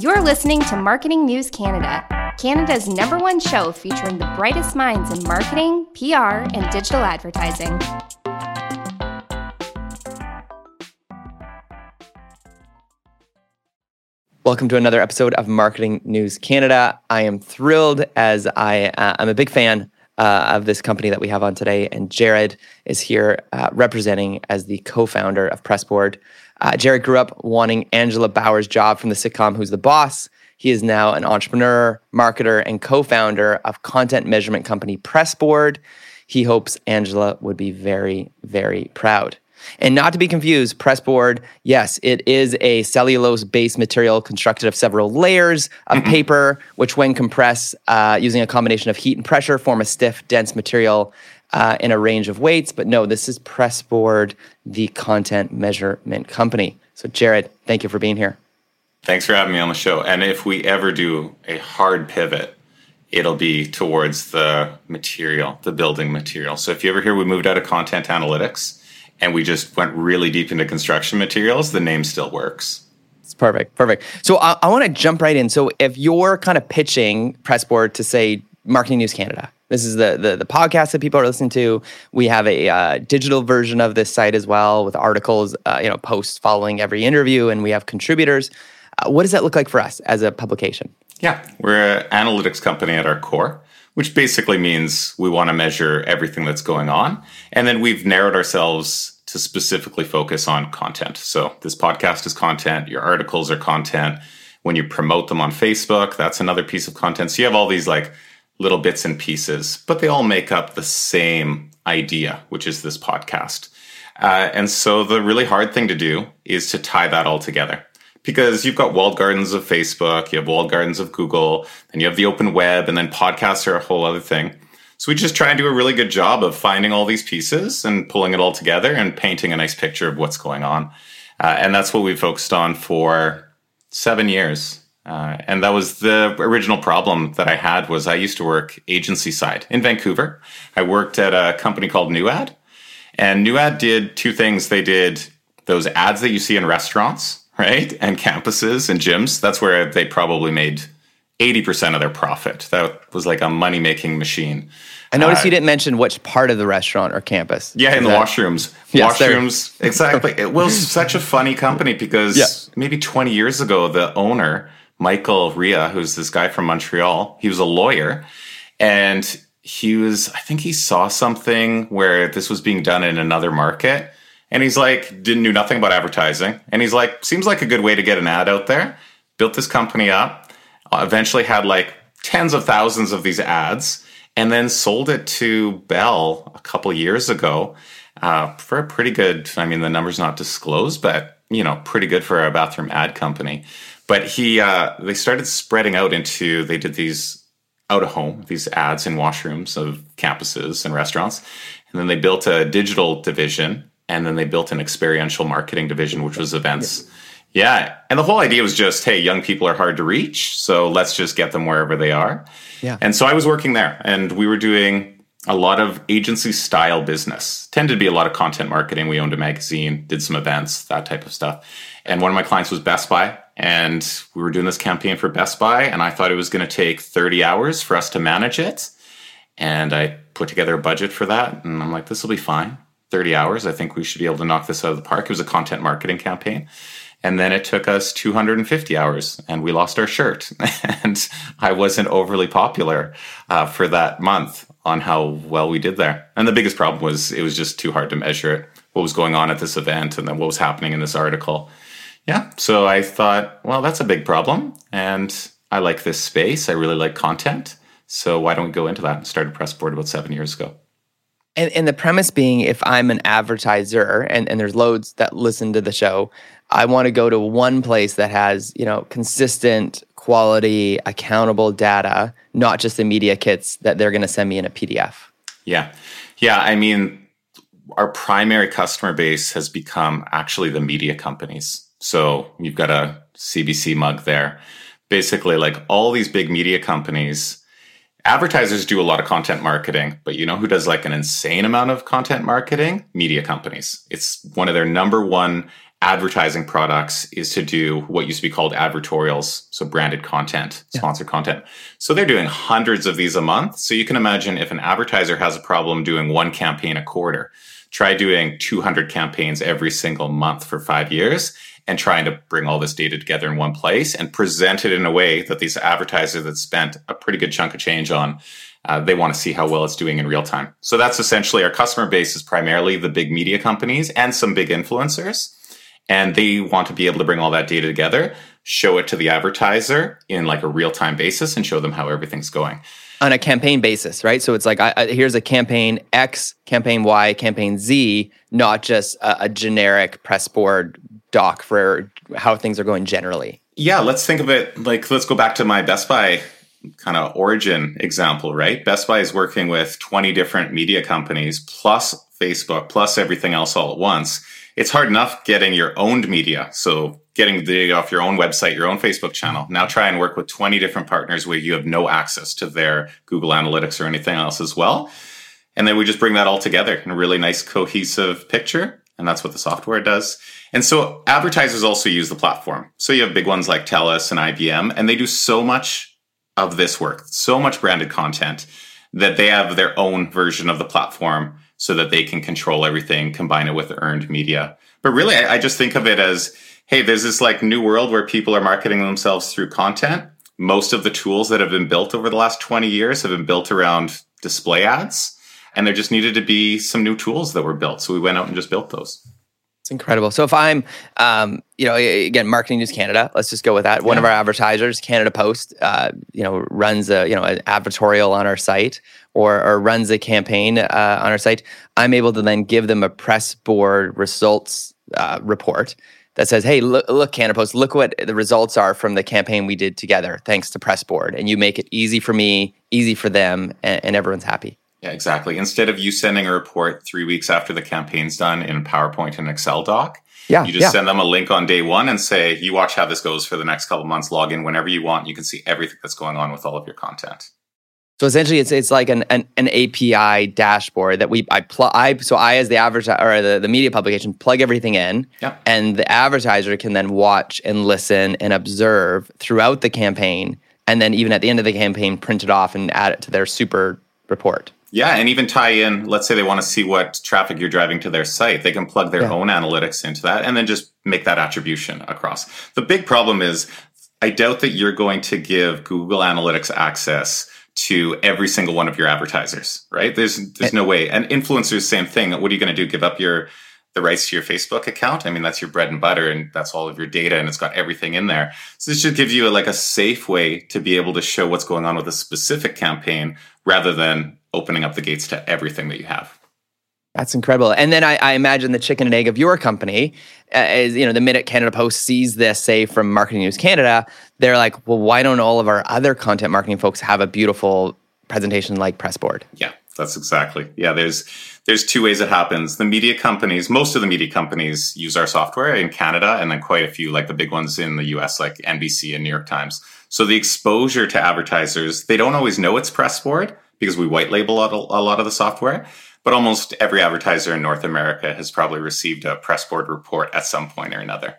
You're listening to Marketing News Canada, Canada's number one show featuring the brightest minds in marketing, PR, and digital advertising. Welcome to another episode of Marketing News Canada. I am thrilled as I uh, I'm a big fan uh, of this company that we have on today, and Jared is here uh, representing as the co-founder of Pressboard. Uh, Jared grew up wanting Angela Bower's job from the sitcom Who's the Boss. He is now an entrepreneur, marketer, and co-founder of content measurement company Pressboard. He hopes Angela would be very, very proud. And not to be confused, pressboard, yes, it is a cellulose based material constructed of several layers of mm-hmm. paper, which, when compressed uh, using a combination of heat and pressure, form a stiff, dense material uh, in a range of weights. But no, this is Pressboard, the content measurement company. So, Jared, thank you for being here. Thanks for having me on the show. And if we ever do a hard pivot, it'll be towards the material, the building material. So, if you ever hear we moved out of content analytics and we just went really deep into construction materials, the name still works. It's perfect. Perfect. So, I, I want to jump right in. So, if you're kind of pitching Pressboard to say Marketing News Canada, this is the, the, the podcast that people are listening to. We have a uh, digital version of this site as well with articles, uh, you know, posts following every interview, and we have contributors. Uh, what does that look like for us as a publication? Yeah, we're an analytics company at our core, which basically means we want to measure everything that's going on, and then we've narrowed ourselves to specifically focus on content. So this podcast is content. Your articles are content. When you promote them on Facebook, that's another piece of content. So you have all these like little bits and pieces, but they all make up the same idea, which is this podcast. Uh, and so the really hard thing to do is to tie that all together because you've got walled gardens of Facebook, you have walled gardens of Google, and you have the open web, and then podcasts are a whole other thing. So we just try and do a really good job of finding all these pieces and pulling it all together and painting a nice picture of what's going on. Uh, and that's what we focused on for seven years. Uh, and that was the original problem that I had was I used to work agency side in Vancouver. I worked at a company called NewAd. And NewAd did two things. They did those ads that you see in restaurants, right? And campuses and gyms. That's where they probably made 80% of their profit. That was like a money making machine. I noticed uh, you didn't mention which part of the restaurant or campus. Yeah, in the that? washrooms. Yes, washrooms, exactly. It was such a funny company because yeah. maybe 20 years ago, the owner Michael Ria, who's this guy from Montreal. He was a lawyer and he was, I think he saw something where this was being done in another market. And he's like, didn't know nothing about advertising. And he's like, seems like a good way to get an ad out there. Built this company up, eventually had like tens of thousands of these ads, and then sold it to Bell a couple years ago uh, for a pretty good, I mean, the number's not disclosed, but, you know, pretty good for a bathroom ad company. But he, uh, they started spreading out into. They did these out of home, these ads in washrooms of campuses and restaurants, and then they built a digital division, and then they built an experiential marketing division, which was events. Yeah. yeah. And the whole idea was just, hey, young people are hard to reach. So let's just get them wherever they are. Yeah. And so I was working there and we were doing a lot of agency style business. Tended to be a lot of content marketing. We owned a magazine, did some events, that type of stuff. And one of my clients was Best Buy. And we were doing this campaign for Best Buy, and I thought it was going to take 30 hours for us to manage it. And I put together a budget for that, and I'm like, this will be fine. 30 hours. I think we should be able to knock this out of the park. It was a content marketing campaign. And then it took us 250 hours and we lost our shirt. and I wasn't overly popular uh, for that month on how well we did there. And the biggest problem was it was just too hard to measure it, what was going on at this event and then what was happening in this article. Yeah. So I thought, well, that's a big problem. And I like this space. I really like content. So why don't we go into that and start a Pressboard about seven years ago? And, and the premise being if I'm an advertiser and, and there's loads that listen to the show, I want to go to one place that has, you know, consistent quality, accountable data, not just the media kits that they're going to send me in a PDF. Yeah. Yeah. I mean, our primary customer base has become actually the media companies. So you've got a CBC mug there. Basically, like all these big media companies, advertisers do a lot of content marketing, but you know who does like an insane amount of content marketing? Media companies. It's one of their number one advertising products is to do what used to be called advertorials, so branded content, sponsored yeah. content. So they're doing hundreds of these a month. So you can imagine if an advertiser has a problem doing one campaign a quarter, try doing 200 campaigns every single month for five years and trying to bring all this data together in one place and present it in a way that these advertisers that spent a pretty good chunk of change on uh, they want to see how well it's doing in real time so that's essentially our customer base is primarily the big media companies and some big influencers and they want to be able to bring all that data together show it to the advertiser in like a real time basis and show them how everything's going on a campaign basis, right? So it's like I, I, here's a campaign X, campaign Y, campaign Z, not just a, a generic Pressboard doc for how things are going generally. Yeah, let's think of it like let's go back to my Best Buy kind of origin example, right? Best Buy is working with 20 different media companies plus Facebook plus everything else all at once. It's hard enough getting your owned media. So getting the data off your own website, your own Facebook channel. Now try and work with 20 different partners where you have no access to their Google Analytics or anything else as well. And then we just bring that all together in a really nice cohesive picture. And that's what the software does. And so advertisers also use the platform. So you have big ones like TELUS and IBM, and they do so much of this work, so much branded content that they have their own version of the platform so that they can control everything, combine it with earned media. But really, I, I just think of it as hey, there's this like new world where people are marketing themselves through content. Most of the tools that have been built over the last 20 years have been built around display ads. And there just needed to be some new tools that were built. So we went out and just built those. It's incredible. So if I'm, um, you know, again, Marketing News Canada, let's just go with that. One yeah. of our advertisers, Canada Post, uh, you know, runs a, you know, an advertorial on our site or, or runs a campaign uh, on our site. I'm able to then give them a Pressboard results uh, report that says, "Hey, look, look, Canada Post, look what the results are from the campaign we did together, thanks to Pressboard." And you make it easy for me, easy for them, and, and everyone's happy. Yeah, exactly. Instead of you sending a report three weeks after the campaign's done in PowerPoint and Excel doc, yeah, you just yeah. send them a link on day one and say, "You watch how this goes for the next couple months. Log in whenever you want. You can see everything that's going on with all of your content." So essentially, it's it's like an, an, an API dashboard that we I plug I so I as the advertiser or the, the media publication plug everything in, yep. and the advertiser can then watch and listen and observe throughout the campaign, and then even at the end of the campaign, print it off and add it to their super report. Yeah, and even tie in. Let's say they want to see what traffic you're driving to their site, they can plug their yeah. own analytics into that, and then just make that attribution across. The big problem is, I doubt that you're going to give Google Analytics access to every single one of your advertisers, right? There's there's eh. no way. And influencers, same thing. What are you going to do? Give up your the rights to your Facebook account? I mean, that's your bread and butter, and that's all of your data, and it's got everything in there. So this should give you a, like a safe way to be able to show what's going on with a specific campaign, rather than opening up the gates to everything that you have. That's incredible. And then I, I, imagine the chicken and egg of your company uh, is, you know, the minute Canada Post sees this, say from Marketing News Canada, they're like, well, why don't all of our other content marketing folks have a beautiful presentation like Pressboard? Yeah, that's exactly. Yeah, there's there's two ways it happens. The media companies, most of the media companies use our software in Canada, and then quite a few, like the big ones in the US, like NBC and New York Times. So the exposure to advertisers, they don't always know it's Pressboard because we white label a lot of the software but almost every advertiser in North America has probably received a Pressboard report at some point or another.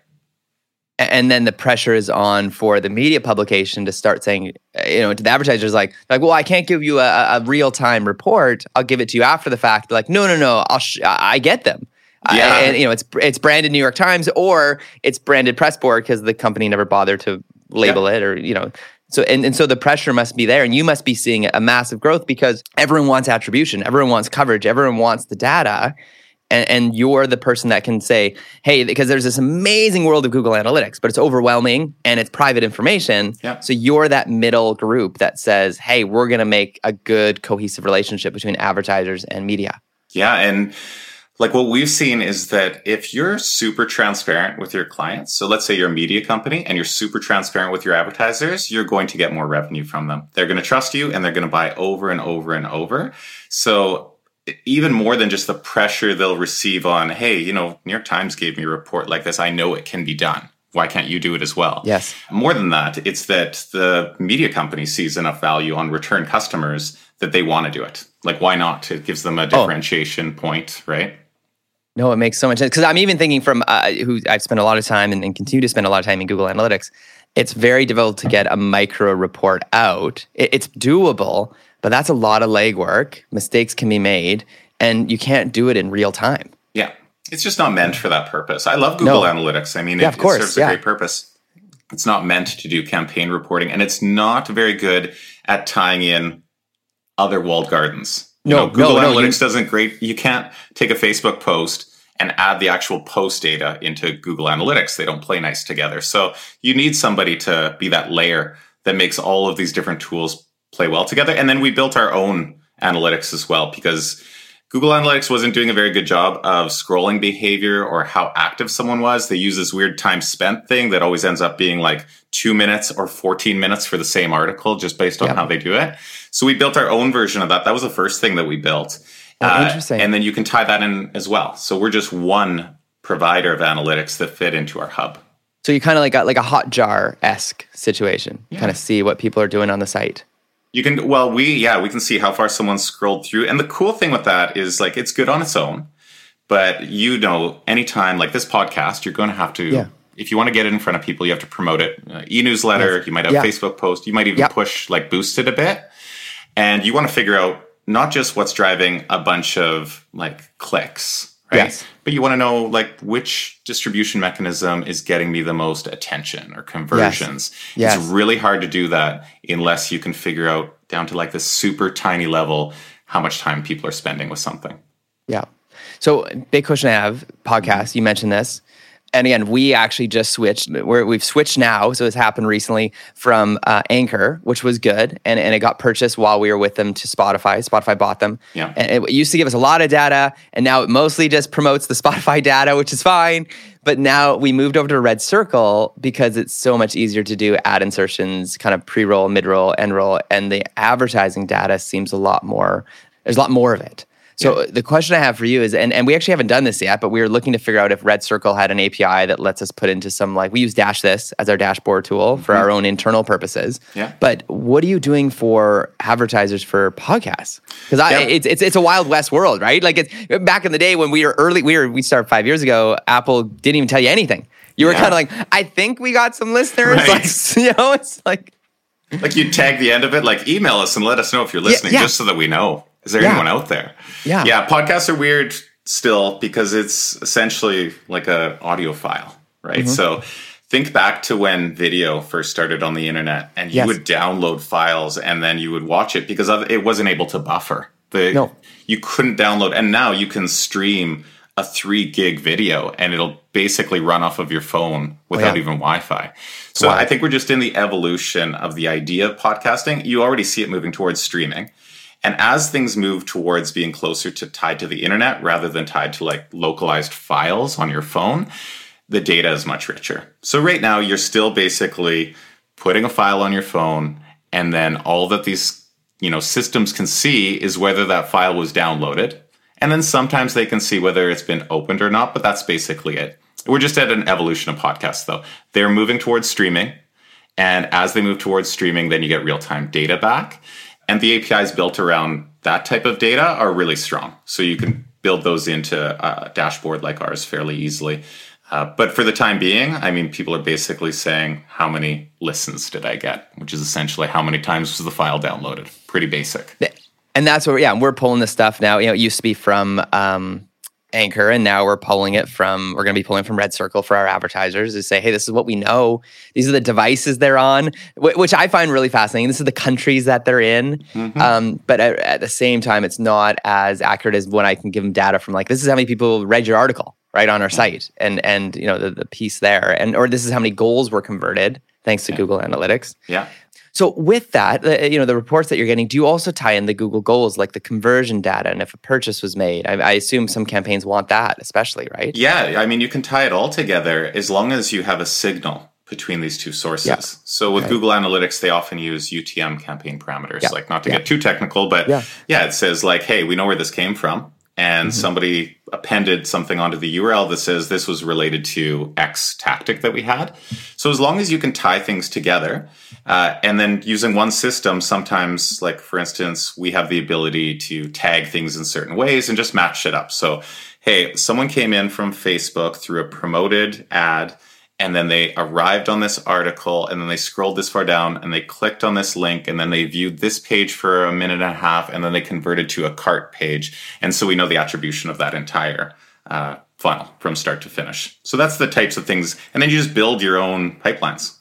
And then the pressure is on for the media publication to start saying, you know, to the advertisers, like, like, well, I can't give you a, a real time report. I'll give it to you after the fact. They're like, no, no, no, I'll sh- I get them. Yeah. I, and you know, it's it's branded New York Times or it's branded Pressboard because the company never bothered to label yeah. it or you know so and, and so the pressure must be there and you must be seeing a massive growth because everyone wants attribution, everyone wants coverage, everyone wants the data. And, and you're the person that can say, hey, because there's this amazing world of Google Analytics, but it's overwhelming and it's private information. Yeah. So you're that middle group that says, hey, we're going to make a good cohesive relationship between advertisers and media. Yeah. And like what we've seen is that if you're super transparent with your clients, so let's say you're a media company and you're super transparent with your advertisers, you're going to get more revenue from them. They're going to trust you and they're going to buy over and over and over. So even more than just the pressure they'll receive on, hey, you know, New York Times gave me a report like this. I know it can be done. Why can't you do it as well? Yes. More than that, it's that the media company sees enough value on return customers that they want to do it. Like, why not? It gives them a oh. differentiation oh. point, right? No, it makes so much sense because I'm even thinking from uh, who I've spent a lot of time and, and, continue to spend a lot of time in Google Analytics. It's very difficult to get a micro report out. It, it's doable, but that's a lot of legwork. Mistakes can be made, and you can't do it in real time. It's just not meant for that purpose. I love Google no. Analytics. I mean, yeah, it, it serves yeah. a great purpose. It's not meant to do campaign reporting, and it's not very good at tying in other walled gardens. You no, know, Google no, Analytics no, doesn't great. You can't take a Facebook post and add the actual post data into Google Analytics. They don't play nice together. So you need somebody to be that layer that makes all of these different tools play well together. And then we built our own analytics as well because Google Analytics wasn't doing a very good job of scrolling behavior or how active someone was. They use this weird time spent thing that always ends up being like two minutes or 14 minutes for the same article just based on how they do it. So we built our own version of that. That was the first thing that we built. Oh, uh, interesting. and then you can tie that in as well. So we're just one provider of analytics that fit into our hub. So you kind of like got like a Hotjar esque situation. Yeah. Kind of see what people are doing on the site. You can well we yeah we can see how far someone's scrolled through, and the cool thing with that is like it's good on its own, but you know anytime like this podcast, you're going to have to. Yeah. If you want to get it in front of people, you have to promote it. Uh, e-newsletter, yes. you might have yeah. Facebook post, you might even push like boost it a bit, and you want to figure out not just what's driving a bunch of like clicks, right? Yes. But you want to know like which distribution mechanism is getting me the most attention or conversions. Yes. yes. It's really hard to do that unless you can figure out down to like the super tiny level how much time people are spending with something. Yeah. So big question I have podcast. Mm-hmm. You mentioned this and again, we actually just switched. we have switched now, so it's happened recently from uh, Anchor, which was good, and, and it got purchased while we were with them to Spotify. Spotify bought them. Yeah. And it used to give us a lot of data, and now it mostly just promotes the Spotify data, which is fine. But now we moved over to Red Circle because it's so much easier to do ad insertions, kind of pre-roll, mid-roll, end-roll, and the advertising data seems a lot more. There's a lot more of it. So yeah. the question I have for you is, and, and we actually haven't done this yet, but we were looking to figure out if Red Circle had an API that lets us put into some like we use DashThis as our dashboard tool for mm-hmm. our own internal purposes. Yeah. But what are you doing for advertisers for podcasts? Because yeah. it's it's it's a wild west world, right? Like it's back in the day when we were early, we were we started five years ago. Apple didn't even tell you anything. You were yeah. kind of like, I think we got some listeners. Right. Like, you know, it's like like you tag the end of it, like email us and let us know if you're listening, yeah, just so that we know. Is there yeah. anyone out there? Yeah. Yeah. Podcasts are weird still because it's essentially like a audio file, right? Mm-hmm. So think back to when video first started on the internet and you yes. would download files and then you would watch it because it wasn't able to buffer. The, no. You couldn't download. And now you can stream a three gig video and it'll basically run off of your phone without oh, yeah. even Wi Fi. So wow. I think we're just in the evolution of the idea of podcasting. You already see it moving towards streaming. And as things move towards being closer to tied to the internet rather than tied to like localized files on your phone, the data is much richer. So right now you're still basically putting a file on your phone and then all that these you know systems can see is whether that file was downloaded. And then sometimes they can see whether it's been opened or not but that's basically it. We're just at an evolution of podcasts though. They're moving towards streaming and as they move towards streaming then you get real-time data back and the APIs built around that type of data are really strong. So you can build those into a dashboard like ours fairly easily. Uh, but for the time being, I mean, people are basically saying, how many listens did I get? Which is essentially how many times was the file downloaded. Pretty basic. And that's where, yeah, we're pulling this stuff now. You know, it used to be from um, Anchor, and now we're pulling it from, we're going to be pulling from Red Circle for our advertisers to say, hey, this is what we know. These are the devices they're on, which I find really fascinating. This is the countries that they're in. Mm-hmm. Um, but at, at, the same time, it's not as accurate as when I can give them data from like, this is how many people read your article right on our site and, and you know, the, the piece there. And, or this is how many goals were converted thanks to yeah. Google Analytics. Yeah. So with that, you know, the reports that you're getting, do you also tie in the Google goals, like the conversion data, and if a purchase was made? I, I, assume some campaigns want that, especially, right? Yeah, I mean, you can tie it all together as long as you have a signal between these two sources. Yeah. So with right. Google Analytics, they often use UTM campaign parameters. Yeah. Like not to yeah. get too technical, but yeah. yeah, it says like, hey, we know where this came from, and mm-hmm. somebody appended something onto the URL that says this was related to X tactic that we had. So as long as you can tie things together, uh, and then using one system, sometimes, like for instance, we have the ability to tag things in certain ways and just match it up. So, hey, someone came in from Facebook through a promoted ad and then they arrived on this article and then they scrolled this far down and they clicked on this link and then they viewed this page for a minute and a half and then they converted to a cart page. And so we know the attribution of that entire uh, funnel from start to finish. So that's the types of things. And then you just build your own pipelines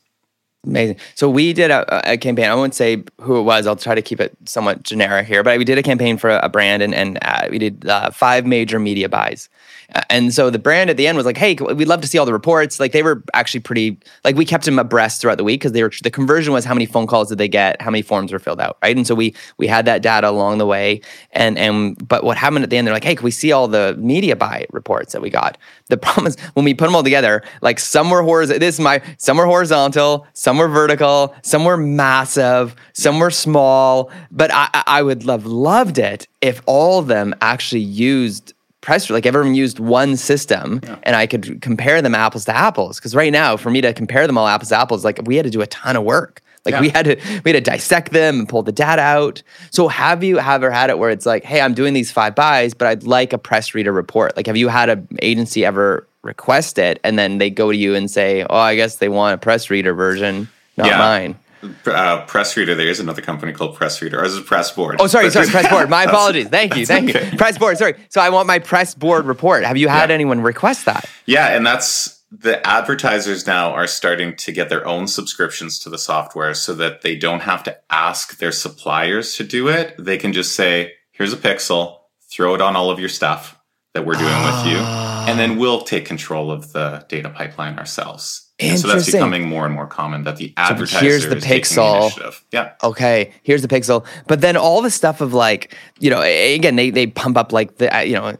Amazing. So we did a, a, campaign. I won't say who it was. I'll try to keep it somewhat generic here. But we did a campaign for a brand, and, and uh, we did uh, five major media buys. And so the brand at the end was like, "Hey, we'd love to see all the reports." Like they were actually pretty like we kept them abreast throughout the week because they were the conversion was how many phone calls did they get, how many forms were filled out, right? And so we we had that data along the way. And and but what happened at the end? They're like, "Hey, can we see all the media buy reports that we got?" The problem is when we put them all together, like some were horizontal. This is my some were horizontal, some were vertical, some were massive, some were small. But I I would have loved it if all of them actually used press like everyone used one system yeah. and I could compare them apples to apples. Because right now, for me to compare them all apples to apples, like we had to do a ton of work. Like yeah. we had to we had to dissect them and pull the data out. So have you ever had it where it's like, hey, I'm doing these five buys, but I'd like a press reader report. Like have you had an agency ever request it and then they go to you and say, oh, I guess they want a press reader version, not yeah. mine uh, press reader. There is another company called Press Reader. Or is it Pressboard? Oh, sorry, sorry, Pressboard. My apologies. Thank you, thank okay. you. Pressboard. Sorry. So I want my Pressboard report. Have you had yeah. anyone request that? Yeah, and that's the advertisers now are starting to get their own subscriptions to the software so that they don't have to ask their suppliers to do it. They can just say, "Here's a pixel. Throw it on all of your stuff." That we're doing with you, and then ah. we'll take control of the data pipeline ourselves. So that's becoming more and more common that the advertiser so here's the pixel. The yeah. Okay. Here's the pixel. But then all the stuff of like, you know, again, they they pump up like the you know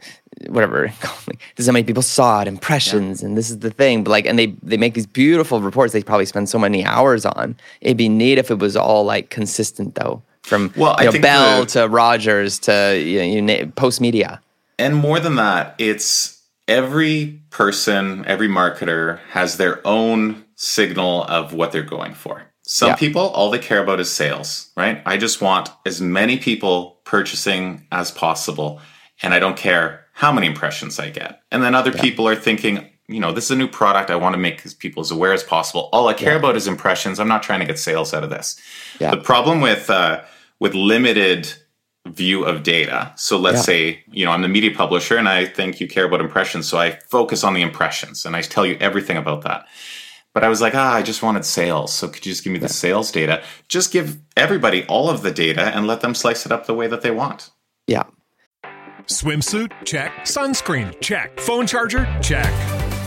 whatever this is how many people saw it impressions yeah. and this is the thing but like and they they make these beautiful reports they probably spend so many hours on it'd be neat if it was all like consistent though from well, you know, Bell the, to Rogers to you know, you Postmedia and more than that it's every person, every marketer has their own signal of what they're going for. Some yeah. people, all they care about is sales, right? I just want as many people purchasing as possible, and I don't care how many impressions I get. And then other yeah. people are thinking, you know, this is a new product. I want to make people as aware as possible. All I care yeah. about is impressions. I'm not trying to get sales out of this. The problem with uh, with limited view of data. So let's yeah. say, you know, I'm the media publisher and I think you care about impressions. So I focus on the impressions and I tell you everything about that. But I was like, ah, I just wanted sales. So could you just give me the sales data? Just give everybody all of the data and let them slice it up the way that they want. Yeah. Swimsuit? Check. Sunscreen? Check. Phone charger? Check.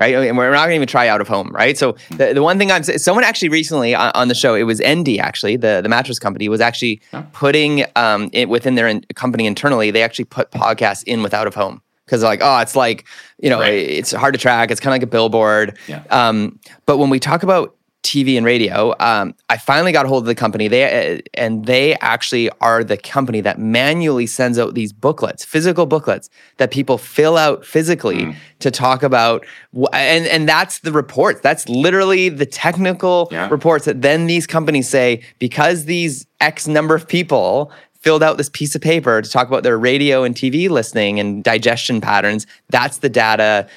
right? And we're not going to even try out of home, right? So the, the one thing I'm someone actually recently on, on the show, it was Endy actually, the, the mattress company was actually putting um, it within their in, company internally. They actually put podcasts in with out of home because like oh it's like you know right. it's hard to track. It's kind of like a billboard. Yeah. Um, but when we talk about TV and radio, um, I finally got a hold of the company. They uh, and they actually are the company that manually sends out these booklets, physical booklets that people fill out physically mm. to talk about. And and that's the reports. That's literally the technical yeah. reports that then these companies say because these X number of people filled out this piece of paper to talk about their radio and TV listening and digestion patterns. That's the data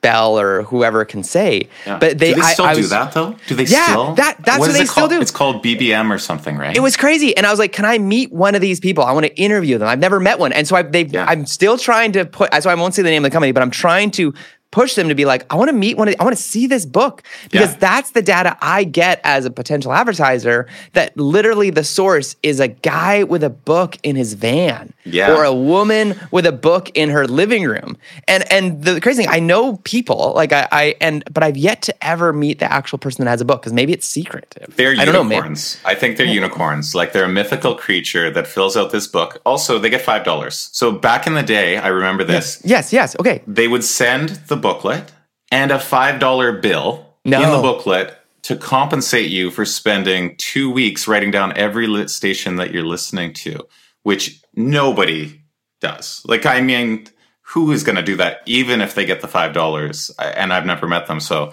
Bell or whoever can say. Yeah. But they, do they still I, I was, do that though. Do they yeah, still? that that's what, what they still called? do. It's called BBM or something, right? It was crazy, and I was like, "Can I meet one of these people? I want to interview them. I've never met one." And so I, they, yeah. I'm still trying to put. So I won't say the name of the company, but I'm trying to push them to be like, I want to meet one of, I want to see this book because yeah. that's the data I get as a potential advertiser. That literally the source is a guy with a book in his van, yeah. or a woman with a book in her living room. And and the crazy thing, I know people like I, I and but I've yet to ever meet the actual person that has a book because maybe it's secret. They're I unicorns. Know, I think they're unicorns. Like they're a mythical creature that fills out this book. Also, they get five dollars. So back in the day, I remember this. Yes, yes, yes. Okay. They would send the booklet and a five dollar bill no. in the booklet to compensate you for spending two weeks writing down every lit station that you're listening to, which nobody does. Like, I mean, who is going to do that, even if they get the five dollars? And I've never met them, so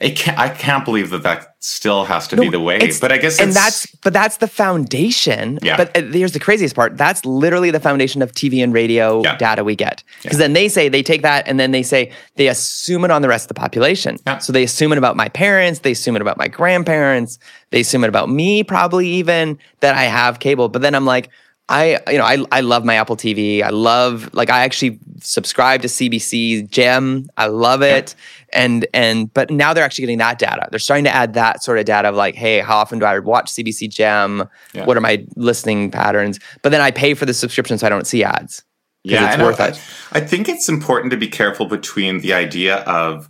I can't, I can't believe that that still has to no, be the way. But I guess and that's but that's the foundation. Yeah. But uh, here's the craziest part. That's literally the foundation of TV and radio yeah. data we get. Because yeah. then they say they take that and then they say they assume it on the rest of the population. Yeah. So they assume it about my parents. They assume it about my grandparents. They assume it about me, probably even that I have cable. But then I'm like. I you know I I love my Apple TV. I love like I actually subscribe to CBC Gem. I love it. Yeah and and but now they're actually getting that data. They're starting to add that sort of data of like, hey, how often do I watch CBC Gem? Yeah. What are my listening patterns? But then I pay for the subscription so I don't see ads. Yeah, it's worth I, it. I think it's important to be careful between the idea of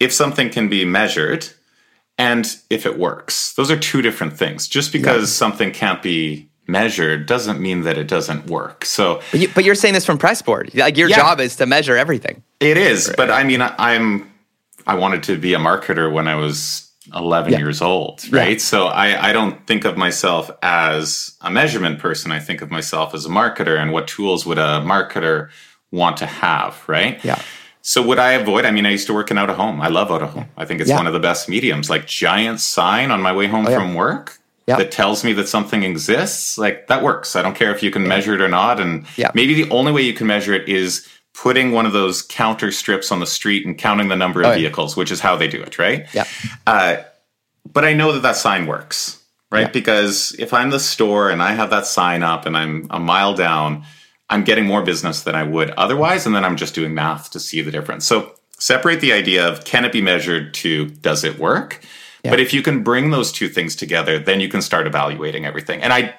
if something can be measured and if it works. Those are two different things. Just because yeah. something can't be measured doesn't mean that it doesn't work. So, but, you, are saying this from Pressboard. Like your yeah, job is to measure everything. It is, but I mean, I'm I wanted to be a marketer when I was 11 yeah. years old, right? Yeah. So I, I don't think of myself as a measurement person. I think of myself as a marketer and what tools would a marketer want to have, right? Yeah. So would I avoid? I mean, I used to work in out of home. I love out of home. I think it's yeah. one of the best mediums. Like giant sign on my way home oh, from work that tells me that something exists. Like that works. I don't care if you can measure it or not. And maybe the only way you can measure it is putting one of those counter strips on the street and counting the number of oh, yeah. vehicles, which is how they do it, right? Yeah. Uh, but I know that that sign works, right? Yeah. Because if I'm the store and I have that sign up and I'm a mile down, I'm getting more business than I would otherwise, and then I'm just doing math to see the difference. So separate the idea of can it be measured to does it work? Yeah. But if you can bring those two things together, then you can start evaluating everything. And I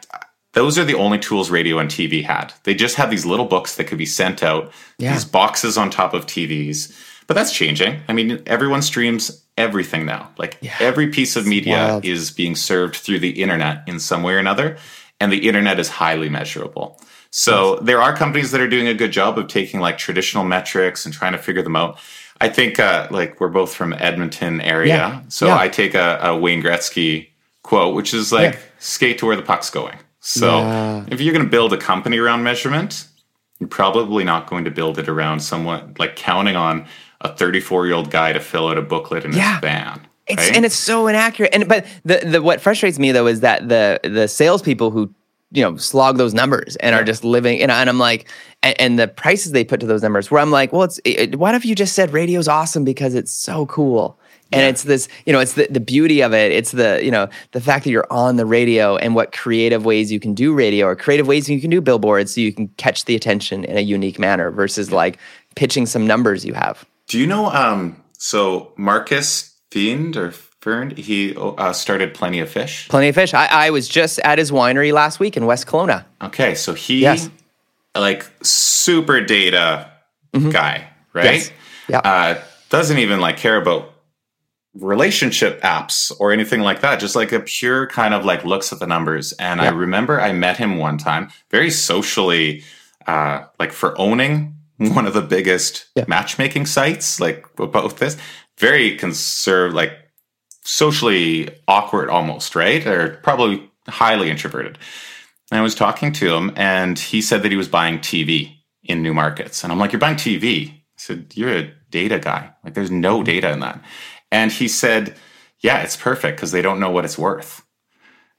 those are the only tools radio and TV had. They just had these little books that could be sent out, yeah. these boxes on top of TVs. But that's changing. I mean, everyone streams everything now. Like yeah. every piece of media is being served through the internet in some way or another, and the internet is highly measurable. So yes. there are companies that are doing a good job of taking like traditional metrics and trying to figure them out. I think uh, like we're both from Edmonton area, yeah. so I take a, a, Wayne Gretzky quote, which is like skate to where the puck's going. So yeah. if you're going to build a company around measurement, you're probably not going to build it around someone like counting on a 34 year old guy to fill out a booklet in yeah. his van. It's, right? and it's so inaccurate. And but the, the what frustrates me though is that the the salespeople who you know slog those numbers and yeah. are just living and, and I'm like and, and, the prices they put to those numbers where I'm like well it's it, what if you just said radio's awesome because it's so cool and yeah. it's this you know it's the, the beauty of it it's the you know the fact that you're on the radio and what creative ways you can do radio or creative ways you can do billboards so you can catch the attention in a unique manner versus like pitching some numbers you have do you know um so Markus Frind or Fern, he uh, started Plenty of Fish. Plenty of Fish. I, I was just at his winery last week in West Kelowna. Okay, so he, yes. like, super data mm-hmm. guy, right? Yes. Yeah. Uh, doesn't even like care about relationship apps or anything like that just like a pure kind of like looks at the numbers. And yeah. i remember i met him one time very socially uh like for owning one of the biggest yeah. matchmaking sites like about this. Very conserved like socially awkward almost right? Or probably highly introverted. And i was talking to him and he said that he was buying tv in new markets. And i'm like you're buying tv i said you're a data guy. Like there's no data in that and he said, yeah, it's perfect because they don't know what it's worth.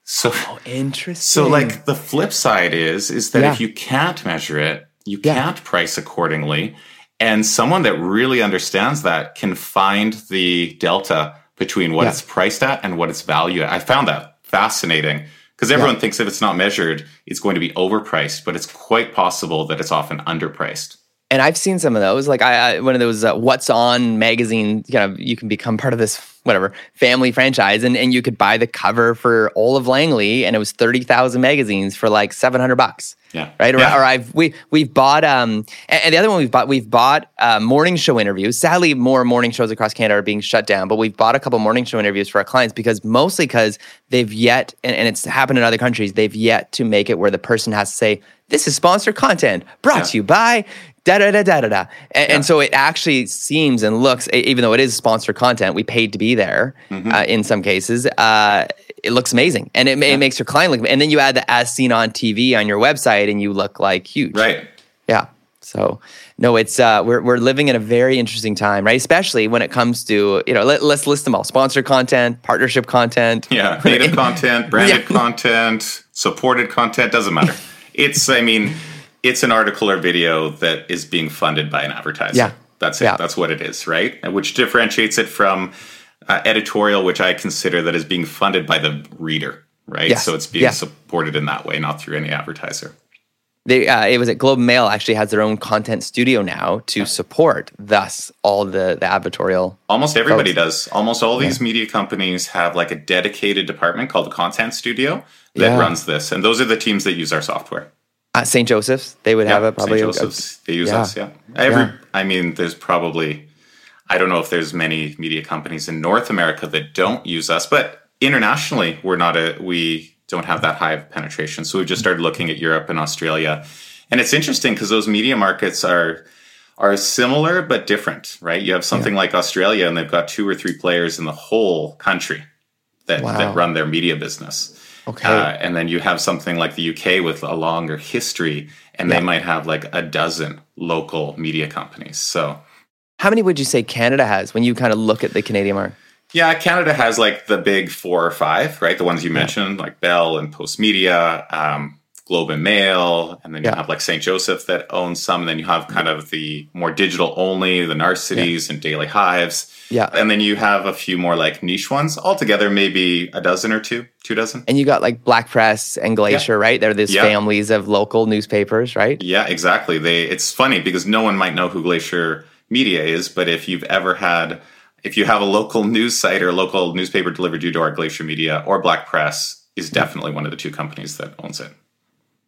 So oh, interesting. So like the flip side is is that yeah. if you can't measure it, you yeah. can't price accordingly. And someone that really understands that can find the delta between what yeah. it's priced at and what it's valued at. I found that fascinating because everyone thinks if it's not measured, it's going to be overpriced, but it's quite possible that it's often underpriced. And I've seen some of those. Like I, I one of those uh, What's On magazine. Kind of, you can become part of this whatever family franchise, and and you could buy the cover for all of Langley, and it was thirty thousand magazines for like seven hundred bucks. Yeah. Right. Yeah. Or, or, I've we we've bought um and, and, the other one we've bought we've bought uh, morning show interviews. Sadly, more morning shows across Canada are being shut down, but we've bought a couple morning show interviews for our clients because mostly because they've yet and, and it's happened in other countries they've yet to make it where the person has to say this is sponsored content brought yeah. to you by da da da da da da. And, yeah. and, so it actually seems and looks, even though it is sponsored content, we paid to be there mm-hmm. uh, in some cases. Uh, it looks amazing, and it, yeah. it makes your client look. And then you add the as seen on TV on your website, and you look like huge. Right. Yeah. So no, it's uh, we're we're living in a very interesting time, right? Especially when it comes to you know let, us list them all: sponsored content, partnership content, yeah, native content, branded yeah. content, supported content. Doesn't matter. It's I mean it's an article or video that is being funded by an advertiser. Yeah. That's it. Yeah. That's what it is, right? Which differentiates it from uh, editorial, which I consider that is being funded by the reader, right? Yes. So it's being yeah. supported in that way, not through any advertiser. They, uh, it was at Globe Mail actually has their own content studio now to support thus all the the advertorial. Almost everybody folks. does. Almost all these media companies have like a dedicated department called the content studio that yeah. runs this, and those are the teams that use our software. Uh, St. Joseph's, they would yeah, have it probably. St. Joseph's, they use yeah. us. Yeah. Every, yeah. I mean, there's probably, I don't know if there's many media companies in North America that don't use us, but internationally, we're not a, we don't have that high of penetration. So we've just started looking at Europe and Australia, and it's interesting because those media markets are are similar but different, right? You have something like Australia, and they've got two or three players in the whole country that wow. that run their media business. Okay. Uh, and then you have something like the UK with a longer history, and yeah. they might have like a dozen local media companies. So, how many would you say Canada has when you kind of look at the Canadian market? Yeah, Canada has like the big four or five, right? The ones you yeah. mentioned, like Bell and Postmedia, um, Globe and Mail, and then you yeah. have like St. Joseph that owns some. And then you have kind of the more digital only, the Narcities yeah. and Daily Hives. Yeah. And then you have a few more like niche ones. Altogether, maybe a dozen or two, two dozen. And you got like Black Press and Glacier, yeah. right? They're these families of local newspapers, right? Yeah, exactly. They it's funny because no one might know who Glacier Media is, but if you've ever had if you have a local news site or local newspaper delivered you to our Glacier Media or Black Press is definitely one of the two companies that owns it.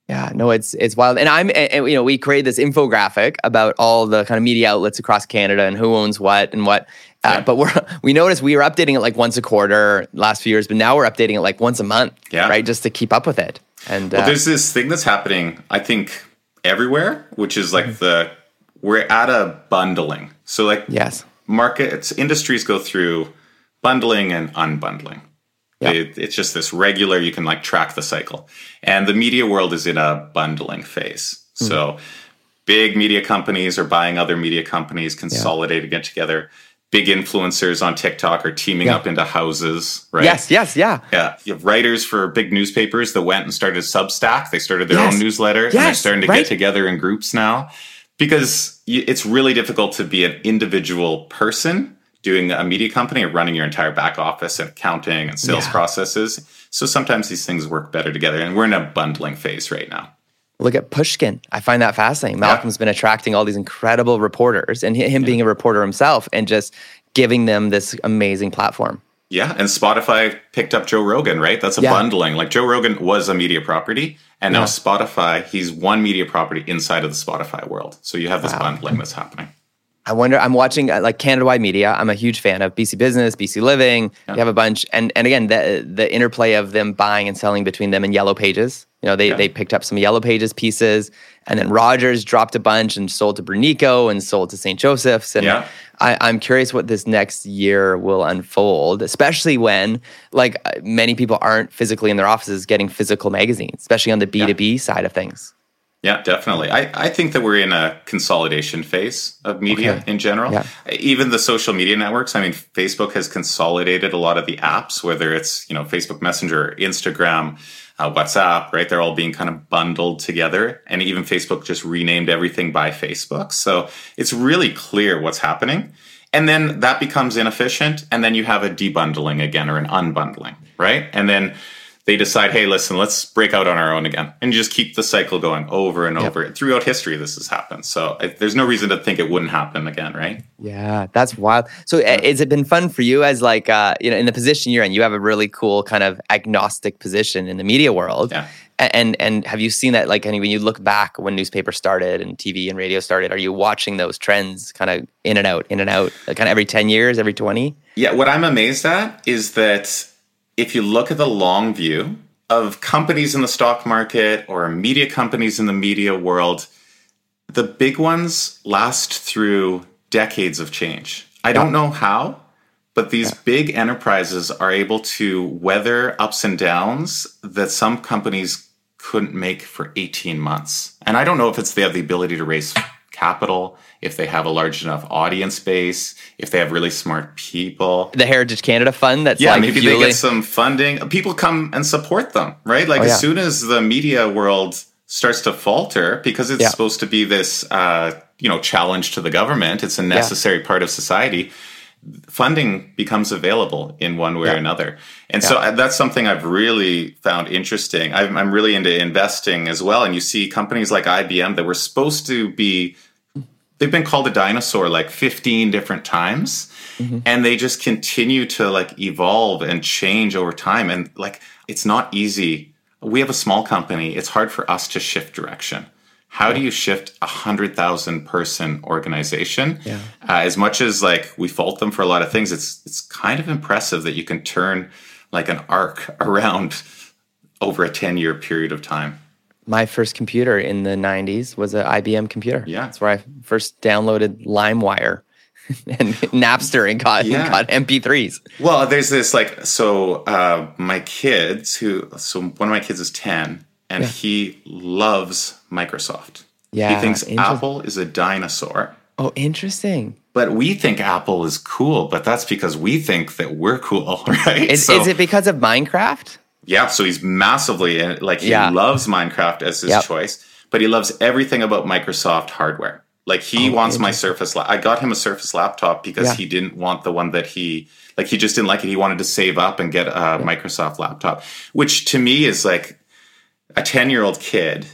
Yeah, no, it's it's wild, and I'm and, you know we create this infographic about all the kind of media outlets across Canada and who owns what and what. Uh, yeah. But we're we noticed we were updating it like once a quarter last few years, but now we're updating it like once a month. Yeah, right, just to keep up with it. And well, uh, there's this thing that's happening, I think, everywhere, which is like mm-hmm. the we're at a bundling. So like yes, markets industries go through bundling and unbundling. Yeah. It, it's just this regular, you can like track the cycle. And the media world is in a bundling phase. Mm-hmm. So big media companies are buying other media companies, consolidating yeah. it together. Big influencers on TikTok are teaming yeah. up into houses, right? Yes, yes, yeah. Yeah. You have writers for big newspapers that went and started Substack. They started their yes. own newsletter yes, and they're starting to right? get together in groups now because it's really difficult to be an individual person doing a media company or running your entire back office and accounting and sales yeah. processes. So sometimes these things work better together. And we're in a bundling phase right now. Look at Pushkin. I find that fascinating. Malcolm's yeah. been attracting all these incredible reporters and him yeah. being a reporter himself and just giving them this amazing platform. Yeah, and Spotify picked up Joe Rogan, right? That's a bundling. Like Joe Rogan was a media property, and now Spotify, he's one media property inside of the Spotify world. So you have this wow. bundling that's happening. I wonder. I'm watching uh, like Canada wide media. I'm a huge fan of BC Business, BC Living. Yeah. You have a bunch, and and again, the the interplay of them buying and selling between them and Yellow Pages. You know, they yeah. they picked up some Yellow Pages pieces, and then Rogers dropped a bunch and sold to Brunico and sold to St. Joseph's. And yeah. I, I'm curious what this next year will unfold, especially when like uh, many people aren't physically in their offices getting physical magazines, especially on the B2B yeah. side of things. Yeah, definitely. I, I think that we're in a consolidation phase of media okay. in general. Yeah. Even the social media networks. I mean, Facebook has consolidated a lot of the apps, whether it's, you know, Facebook Messenger, Instagram, uh, WhatsApp, right? They're all being kind of bundled together. And even Facebook just renamed everything by Facebook. So it's really clear what's happening. And then that becomes inefficient. And then you have a debundling again or an unbundling, right? And then they decide, hey, listen, let's break out on our own again. And just keep the cycle going over and yep. over. Throughout history, this has happened. So I, there's no reason to think it wouldn't happen again, right? Yeah, that's wild. So yeah. has it been fun for you as like, uh, you know, in the position you're in, you have a really cool kind of agnostic position in the media world. Yeah. And and have you seen that like any when you look back when newspapers started and TV and radio started, are you watching those trends kind of in and out, in and out, like kind of every 10 years, every 20? Yeah, what I'm amazed at is that if you look at the long view of companies in the stock market or media companies in the media world, the big ones last through decades of change. I don't know how, but these big enterprises are able to weather ups and downs that some companies couldn't make for 18 months. And I don't know if it's they have the ability to raise capital, if they have a large enough audience base, if they have really smart people. The Heritage Canada Fund that's yeah, like maybe fueling. they get some funding. People come and support them, right? Like oh, yeah. as soon as the media world starts to falter because it's yeah. supposed to be this uh, you know challenge to the government, it's a necessary yeah. part of society. Funding becomes available in one way or another. And so uh, that's something I've really found interesting. I'm, I'm really into investing as well. And you see companies like IBM that were supposed to be they've been called a dinosaur like 15 different times. Mm-hmm. and they just continue to like evolve and change over time. And like it's not easy. We have a small company. It's hard for us to shift direction. How yeah. do you shift a hundred thousand person organization? Yeah. uh, as much as like we fault them for a lot of things it's it's kind of impressive that you can turn like an ark around over a 10 year period of time my first computer in the 90s was an IBM computer. Yeah. That's where I first downloaded LimeWire and Napster and got, yeah. and got MP3s. Well, there's this like, so uh, my kids who, so one of my kids is 10 and yeah. he loves Microsoft. Yeah. He thinks Apple is a dinosaur. Oh, interesting. But we think Apple is cool, but that's because we think that we're cool, right? Is, so, is it because of Minecraft? Yeah, so he's massively like he yeah. loves Minecraft as his yep. choice, but he loves everything about Microsoft hardware. Like he oh, wants my Surface. La- I got him a Surface laptop because yeah. he didn't want the one that he like. He just didn't like it. He wanted to save up and get a yeah. Microsoft laptop, which to me is like a ten year old kid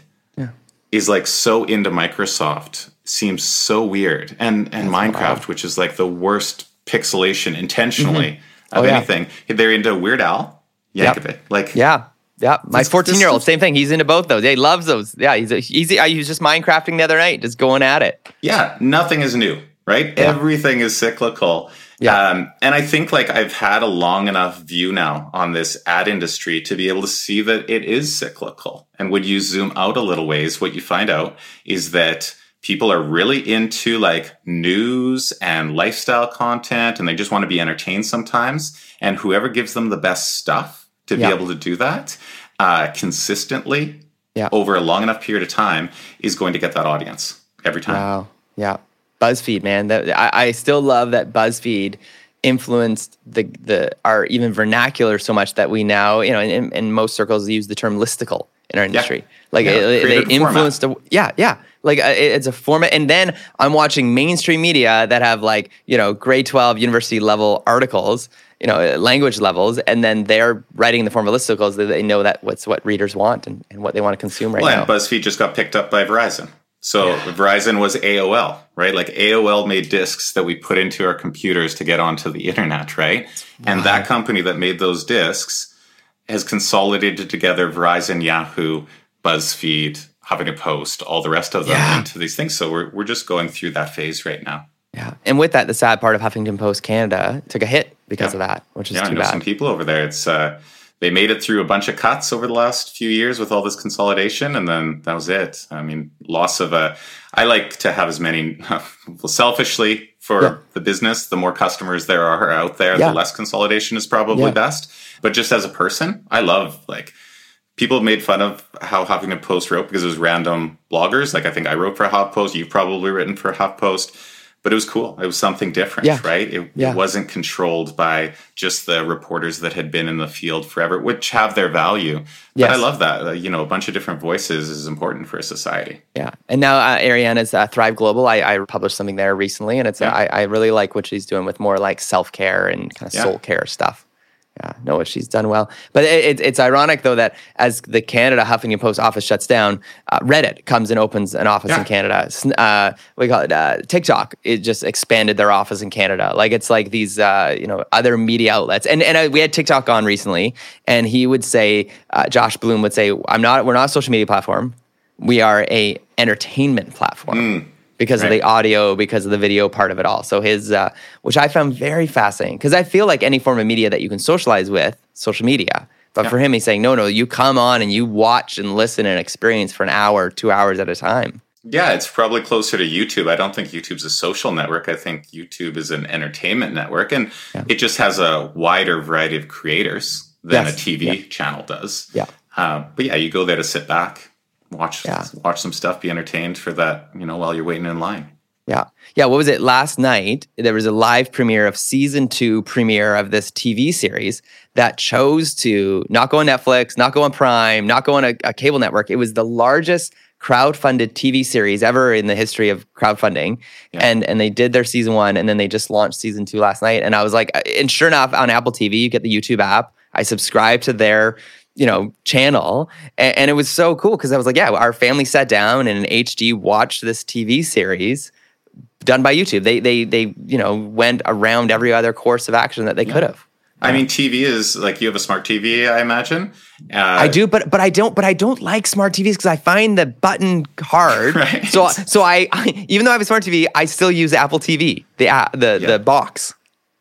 is like so into Microsoft. Seems so weird, and and That's Minecraft, wild. which is like the worst pixelation intentionally mm-hmm. of oh, anything. They're into Weird Al Yankovic. Yep. Like yeah. Yeah, my 14 year old, same thing. He's into both those. Yeah, he loves those. Yeah, he's a, he's he was just Minecrafting the other night, just going at it. Yeah, nothing is new, right? Yeah. Everything is cyclical. Yeah, um, and I think like I've had a long enough view now on this ad industry to be able to see that it is cyclical. And when you zoom out a little ways, what you find out is that people are really into like news and lifestyle content, and they just want to be entertained sometimes. And whoever gives them the best stuff to yeah. be able to do that uh, consistently yeah. over a long enough period of time is going to get that audience every time. Wow. Yeah. BuzzFeed, man. That I, I still love that BuzzFeed influenced the the our even vernacular so much that we now, you know, in, in most circles use the term listicle in our industry. Yeah. Like yeah, it, they influenced the yeah, yeah. Like uh, it's a format and then I'm watching mainstream media that have like, you know, grade 12 university level articles you know language levels and then they're writing the formalisticals that they know that what's what readers want and, and what they want to consume right well, now buzzfeed just got picked up by verizon so yeah. verizon was aol right like aol made disks that we put into our computers to get onto the internet right wow. and that company that made those disks has consolidated together verizon yahoo buzzfeed huffington post all the rest of them yeah. into these things so we're, we're just going through that phase right now yeah, and with that, the sad part of Huffington Post Canada took a hit because yeah. of that, which is yeah, too I know bad. Some people over there, it's uh, they made it through a bunch of cuts over the last few years with all this consolidation, and then that was it. I mean, loss of a. I like to have as many, well, selfishly for yeah. the business. The more customers there are out there, the less consolidation is probably best. But just as a person, I love like people have made fun of how Huffington Post wrote because it was random bloggers. Like I think I wrote for HuffPost. You've probably written for HuffPost but it was cool. It was something different, yeah. right? It, yeah. it, wasn't controlled by just the reporters that had been in the field forever, which have their value. Yes. But I love that. Uh, you know, a bunch of different voices is important for a society. Yeah. And now uh, Arianna's uh, Thrive Global. I, I, published something there recently, and it's yeah. I, I, really like what she's doing with more like self care and kind of soul care stuff. Yeah, no, she's done well. But it, it, it's ironic though that as the Canada Huffington Post office shuts down, uh, Reddit comes and opens an office yeah. in Canada. Uh, we call it uh, TikTok. It just expanded their office in Canada. Like it's like these uh, you know other media outlets. And and we had TikTok on recently, and he would say, uh, Josh Bloom would say, "I'm not. We're not a social media platform. We are a entertainment platform." Mm because right. of the audio, because of the video part of it all. So his, uh, which I found very fascinating, because I feel like any form of media that you can socialize with, social media. But yeah. for him, he's saying, no, no, you come on and you watch and listen and experience for an hour, two hours at a time. Yeah, it's probably closer to YouTube. I don't think YouTube's a social network. I think YouTube is an entertainment network, and yeah. it just has a wider variety of creators than yes. a TV yeah. channel does. Yeah. Uh, but yeah, you go there to sit back, watch yeah. watch some stuff, be entertained for that, you know, while you're waiting in line. Yeah. Yeah. What was it? Last night, there was a live premiere of season two premiere of this TV series that chose to not go on Netflix, not go on Prime, not go on a, a cable network. It was the largest crowd-funded TV series ever in the history of crowdfunding. Yeah. And and they did their season one and then they just launched season two last night. And I was like, and sure enough, on Apple TV, you get the YouTube app. I subscribe to their you know channel and, and it was so cool because i was like yeah our family sat down and in hd watched this tv series done by youtube they they they you know went around every other course of action that they yeah. could have I mean, TV is like you have a smart TV, I imagine. Uh, I do, but but I don't. But I don't like smart TVs because I find the button hard. Right. So so I, I, even though I have a smart TV, I still use Apple TV, the uh, the yeah. the box.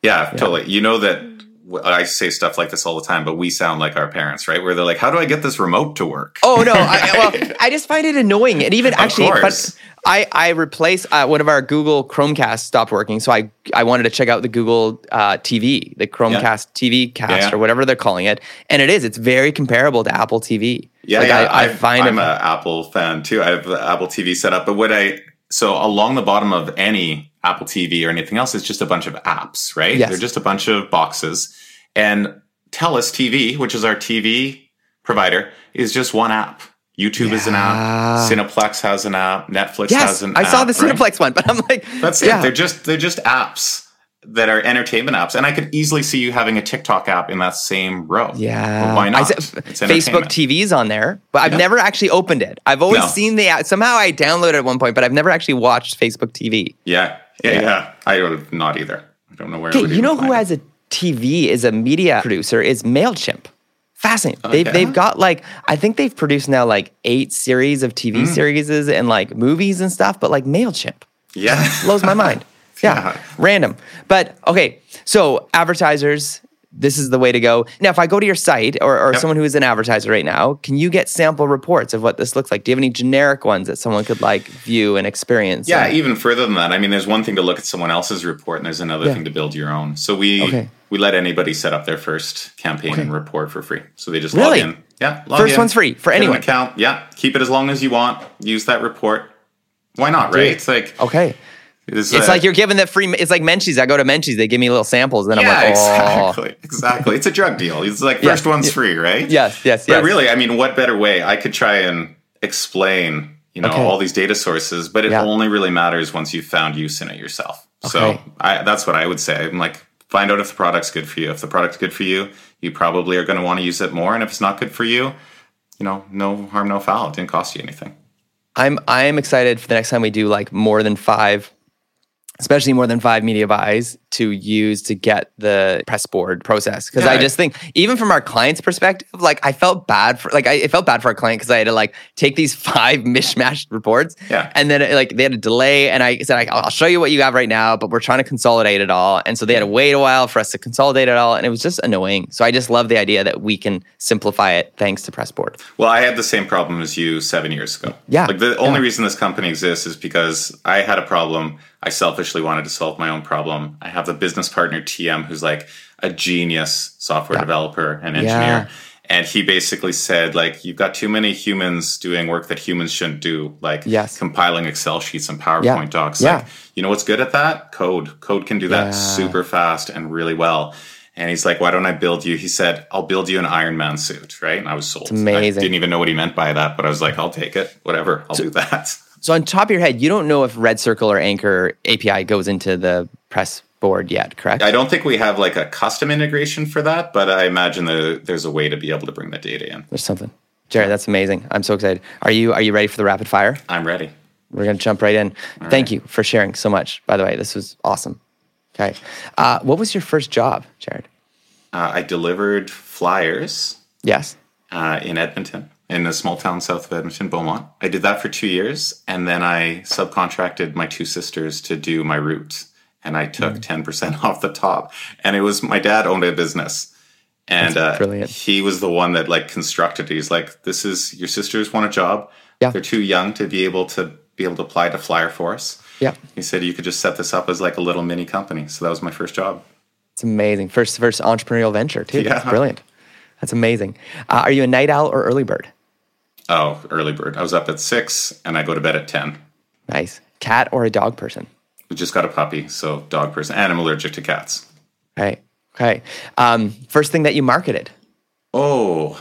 Yeah, yeah, totally. You know that I say stuff like this all the time, but we sound like our parents, right? Where they're like, "How do I get this remote to work?" Oh no! I, well, I just find it annoying, and even actually, but I I replaced uh, one of our Google Chromecast stopped working, so I I wanted to check out the Google uh, TV, the Chromecast yeah. TV Cast yeah. or whatever they're calling it, and it is. It's very comparable to Apple TV. Yeah, like, yeah. I, I find I'm an Apple fan too. I have Apple TV set up, but what I so along the bottom of any Apple TV or anything else, it's just a bunch of apps, right? Yes. They're just a bunch of boxes. And TELUS TV, which is our TV provider, is just one app. YouTube yeah. is an app. Cineplex has an app. Netflix yes, has an I app. I saw the Cineplex right? one, but I'm like, that's yeah. it. They're just they're just apps that are entertainment apps, and I could easily see you having a TikTok app in that same row. Yeah, well, why not? Facebook TV's on there, but I've yeah. never actually opened it. I've always no. seen the app. Somehow I downloaded it at one point, but I've never actually watched Facebook TV. Yeah, yeah, yeah. yeah. I would not either. I don't know where. Okay, you know who has a TV is a media producer is MailChimp. Fascinating. Okay. They've, they've got like, I think they've produced now like eight series of TV mm. series and like movies and stuff, but like MailChimp. Yeah. Blows my mind. Yeah. yeah. Random. But okay. So advertisers, this is the way to go. Now, if I go to your site or, or yep. someone who is an advertiser right now, can you get sample reports of what this looks like? Do you have any generic ones that someone could like view and experience? Yeah, and, even further than that. I mean, there's one thing to look at someone else's report, and there's another yeah. thing to build your own. So we okay. we let anybody set up their first campaign okay. and report for free. So they just really? log in. Yeah, log first in, one's free for anyone. account. Yeah, keep it as long as you want. Use that report. Why not? Right? It's like okay. It's, it's like you're giving the free. It's like Menchie's. I go to Menchie's. They give me little samples. Then yeah, I'm like, oh. exactly, exactly. It's a drug deal. It's like first yes, one's free, right? Yes, yes, yes. But really, I mean, what better way? I could try and explain, you know, okay. all these data sources, but it yeah. only really matters once you've found use in it yourself. Okay. So I, that's what I would say. I'm like, find out if the product's good for you. If the product's good for you, you probably are going to want to use it more. And if it's not good for you, you know, no harm, no foul. It didn't cost you anything. I'm I'm excited for the next time we do like more than five especially more than five media buys to use to get the Pressboard process. Because yeah, I just think even from our client's perspective like I felt bad for like I it felt bad for our client because I had to like take these five mishmashed reports yeah. and then it, like they had a delay and I said I'll show you what you have right now but we're trying to consolidate it all. And so they had to wait a while for us to consolidate it all and it was just annoying. So I just love the idea that we can simplify it thanks to Pressboard well I had the same problem as you seven years ago. Yeah. Like the only yeah. reason this company exists is because I had a problem I selfishly wanted to solve my own problem. I have a business partner, TM, who's like a genius software yeah. developer and engineer. Yeah. And he basically said, like, you've got too many humans doing work that humans shouldn't do, like yes. compiling Excel sheets and PowerPoint yeah. docs. Yeah. Like, you know what's good at that? Code. Code can do that super fast and really well. And he's like, why don't I build you? He said, I'll build you an Iron Man suit, right? And I was sold. It's amazing. I didn't even know what he meant by that, but I was like, I'll take it. Whatever. I'll so, do that. So on top of your head, you don't know if Red Circle or Anchor API goes into the press board yet, correct? I don't think we have like a custom integration for that, but I imagine that there's a way to be able to bring the data in. There's something. Jared, that's amazing. I'm so excited. Are you are you ready for the rapid fire? I'm ready. We're going to jump right in. All Thank right. you for sharing so much. By the way, this was awesome. Okay. Uh, what was your first job, Jared? Uh, I delivered flyers. Yes. Uh, in Edmonton, in a small town south of Edmonton, Beaumont. I did that for two years, and then I subcontracted my two sisters to do my route, and I took mm. ten mm. percent off the top. And it was my dad owned a business, and uh, he was the one that like constructed. It. He's like, "This is your sisters want a job. Yeah. They're too young to be able to be able to apply to Flyer Force. Yeah. He said you could just set this up as like a little mini company. So that was my first job. It's amazing. First first entrepreneurial venture too. Yeah. That's brilliant. That's amazing. Uh, are you a night owl or early bird? Oh, early bird. I was up at six and I go to bed at 10. Nice. Cat or a dog person? We just got a puppy, so dog person. And I'm allergic to cats. Okay. Okay. Um, first thing that you marketed? Oh,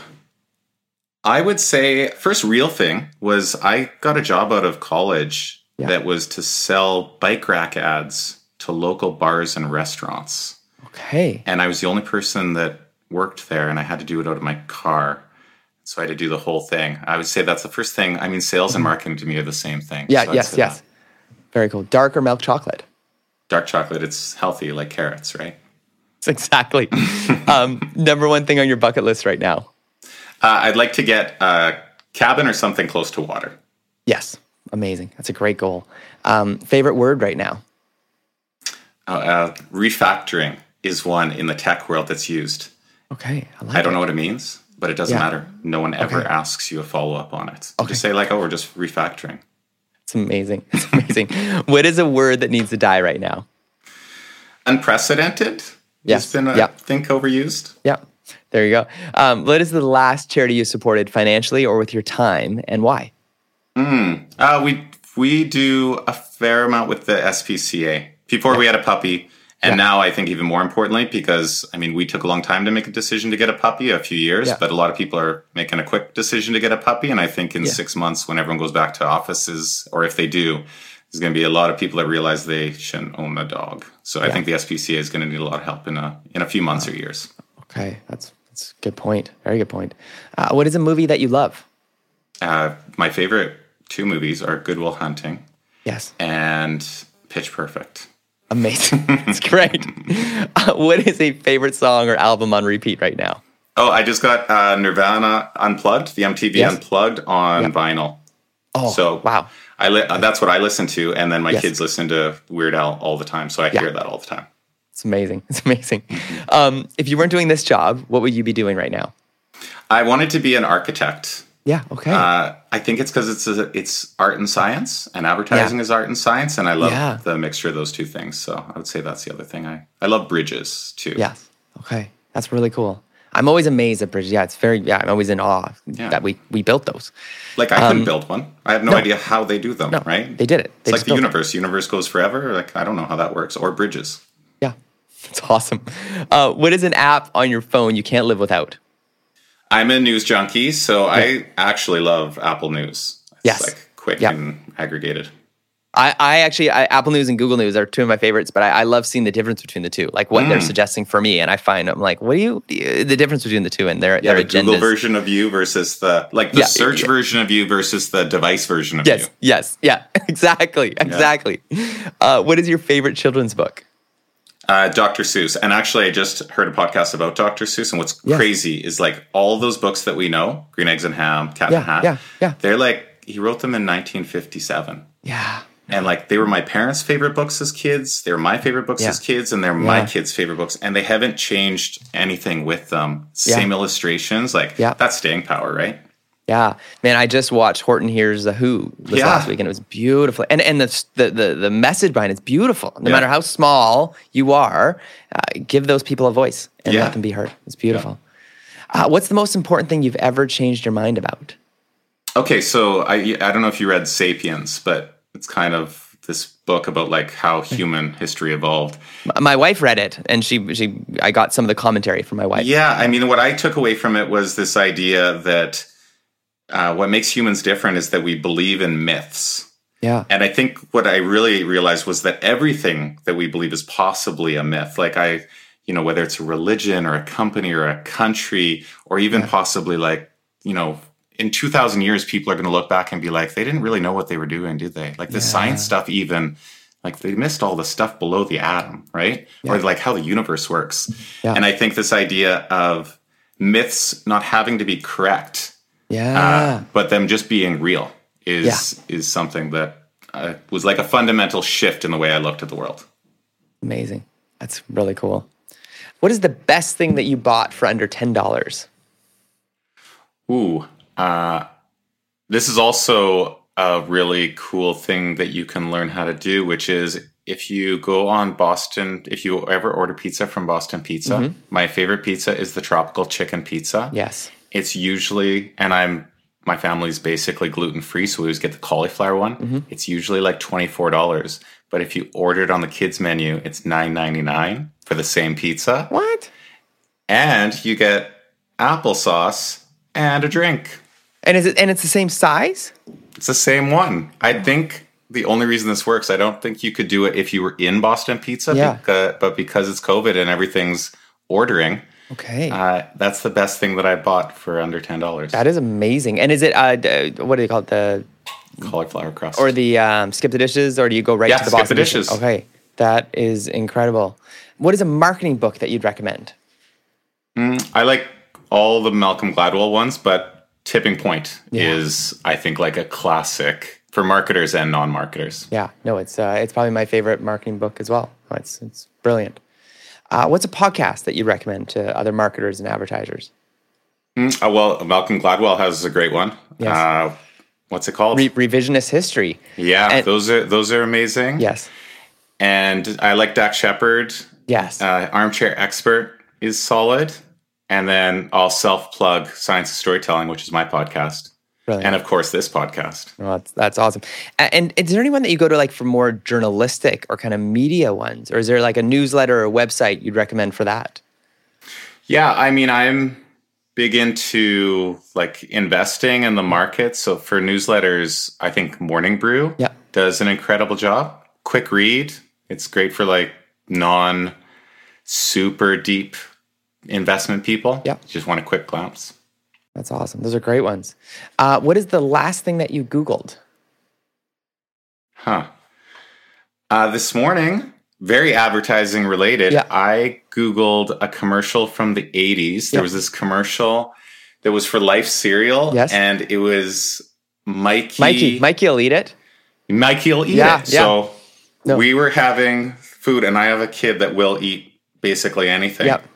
I would say first real thing was I got a job out of college yeah. that was to sell bike rack ads to local bars and restaurants. Okay. And I was the only person that worked there and I had to do it out of my car. So I had to do the whole thing. I would say that's the first thing. I mean, sales and mm-hmm. marketing to me are the same thing. Yeah, so yes, yes. That. Very cool. Dark or milk chocolate? Dark chocolate. It's healthy like carrots, right? Exactly. um, number one thing on your bucket list right now? Uh, I'd like to get a cabin or something close to water. Yes. Amazing. That's a great goal. Um, favorite word right now? Uh, uh, refactoring is one in the tech world that's used. Okay, I, like I don't it. know what it means, but it doesn't yeah. matter. No one ever okay. asks you a follow up on it. Okay. Just say like, "Oh, we're just refactoring." It's amazing. It's amazing. what is a word that needs to die right now? Unprecedented. Yes. It's been, I yeah. think, overused. Yeah. There you go. Um, what is the last charity you supported financially or with your time, and why? Mm, uh, we we do a fair amount with the SPCA. Before yeah. we had a puppy, and yeah. now I think even more importantly, because I mean, we took a long time to make a decision to get a puppy, a few years, yeah. but a lot of people are making a quick decision to get a puppy. And I think in yeah. six months, when everyone goes back to offices, or if they do, there's going to be a lot of people that realize they shouldn't own a dog. So I think the SPCA is going to need a lot of help in a in a few months or years. Okay, that's that's a good point. Very good point. Uh, what is a movie that you love? Uh, my favorite two movies are Good Will Hunting. Yes. And Pitch Perfect. Amazing. it's great. Uh, what is a favorite song or album on repeat right now? Oh, I just got uh, Nirvana Unplugged, the MTV yes. Unplugged on yep. vinyl. Oh, so wow! I li- that's what I listen to, and then my yes. kids listen to Weird Al all the time, so I yeah. hear that all the time. It's amazing. It's amazing. Um, if you weren't doing this job, what would you be doing right now? I wanted to be an architect. Yeah. Okay. Uh, I think it's because it's a, it's art and science, and advertising yeah. is art and science, and I love yeah. the mixture of those two things. So I would say that's the other thing. I I love bridges too. Yes. Okay. That's really cool. I'm always amazed at bridges. Yeah, it's very. Yeah, I'm always in awe yeah. that we we built those. Like I couldn't um, build one. I have no, no, idea how they do them. No, right? They did it. They it's like the universe. Universe goes forever. Like I don't know how that works. Or bridges. Yeah, it's awesome. Uh, what is an app on your phone you can't live without? I'm a news junkie, so yeah. I actually love Apple News. It's yes. like quick and aggregated. I, I actually I, Apple News and Google News are two of my favorites, but I, I love seeing the difference between the two, like what mm. they're suggesting for me, and I find I'm like, what do you, the difference between the two and their yeah, their the Google version of you versus the like the yeah, search yeah. version of you versus the device version of yes, you. Yes, yeah, exactly, exactly. Uh, what is your favorite children's book? Uh, Dr. Seuss. And actually, I just heard a podcast about Dr. Seuss. And what's crazy is like all those books that we know Green Eggs and Ham, Cat yeah, and Hat yeah, yeah. they're like, he wrote them in 1957. Yeah. And like they were my parents' favorite books as kids. They were my favorite books yeah. as kids, and they're my kids' favorite books. And they haven't changed anything with them. Same illustrations. Like yeah. that's staying power, right? Yeah, man, I just watched Horton Hears the Who this yeah. last week, and it was beautiful. And and the the the, message behind it's beautiful. No yeah. matter how small you are, uh, give those people a voice and yeah. let them be heard. It's beautiful. Uh, what's the most important thing you've ever changed your mind about? Okay, so I I don't know if you read *Sapiens*, but it's kind of this book about like how human history evolved. My wife read it, and she she I got some of the commentary from my wife. Yeah, I mean, what I took away from it was this idea that uh, what makes humans different is that we believe in myths. Yeah. And I think what I really realized was that everything that we believe is possibly a myth, like I, you know, whether it's a religion or a company or a country, or even yeah. possibly like, you know, in 2000 years, people are going to look back and be like, they didn't really know what they were doing, did they? Like the yeah. science stuff, even like they missed all the stuff below the atom, right? Yeah. Or like how the universe works. And I think this idea of myths not having to be correct, yeah, uh, but them just being real is is something that uh, was like a fundamental shift in the way I looked at the world. Amazing. That's really cool. What is the best thing that you bought for under ten dollars? Ooh, uh, this is also a really cool thing that you can learn how to do, which is if you go on Boston, if you ever order pizza from Boston Pizza, mm-hmm. my favorite pizza is the tropical chicken pizza. Yes. It's usually, and I'm, my family's basically gluten free, so we always get the cauliflower one. Mm-hmm. It's usually like $24. But if you order it on the kids' menu, it's $9.99 for the same pizza. What? And you get applesauce and a drink. And is it and it's the same size? It's the same one. I think the only reason this works, I don't think you could do it if you were in Boston Pizza, yeah. because, but because it's COVID and everything's ordering. Okay. Uh, that's the best thing that I bought for under ten dollars. That is amazing. And is it uh, what do you call it? The cauliflower crust or the um, skip the dishes, or do you go right yeah, to the box? skip Boston the dishes? Okay, that is incredible. What is a marketing book that you'd recommend? Mm, I like all the Malcolm Gladwell ones, but Tipping Point yeah. is, I think, like a classic for marketers and non-marketers. Yeah, no, it's uh, it's probably my favorite marketing book as well. It's it's brilliant. Uh, what's a podcast that you recommend to other marketers and advertisers? Mm, uh, well, Malcolm Gladwell has a great one. Yes. Uh, what's it called? Re- revisionist history. Yeah, and, those are those are amazing. Yes. And I like Dax Shepard. Yes. Uh, Armchair Expert is solid. And then I'll self plug Science of Storytelling, which is my podcast. Brilliant. And of course, this podcast. Well, that's, that's awesome. And is there anyone that you go to like for more journalistic or kind of media ones? Or is there like a newsletter or a website you'd recommend for that? Yeah, I mean, I'm big into like investing in the market. So for newsletters, I think Morning Brew yeah. does an incredible job. Quick read. It's great for like non super deep investment people. Yeah. Just want a quick glance. That's awesome. Those are great ones. Uh, what is the last thing that you Googled? Huh. Uh, this morning, very advertising related, yeah. I Googled a commercial from the 80s. There yeah. was this commercial that was for Life cereal. Yes. And it was Mikey. Mikey. Mikey will eat it. Mikey will eat yeah, it. So no. we were having food, and I have a kid that will eat basically anything. Yep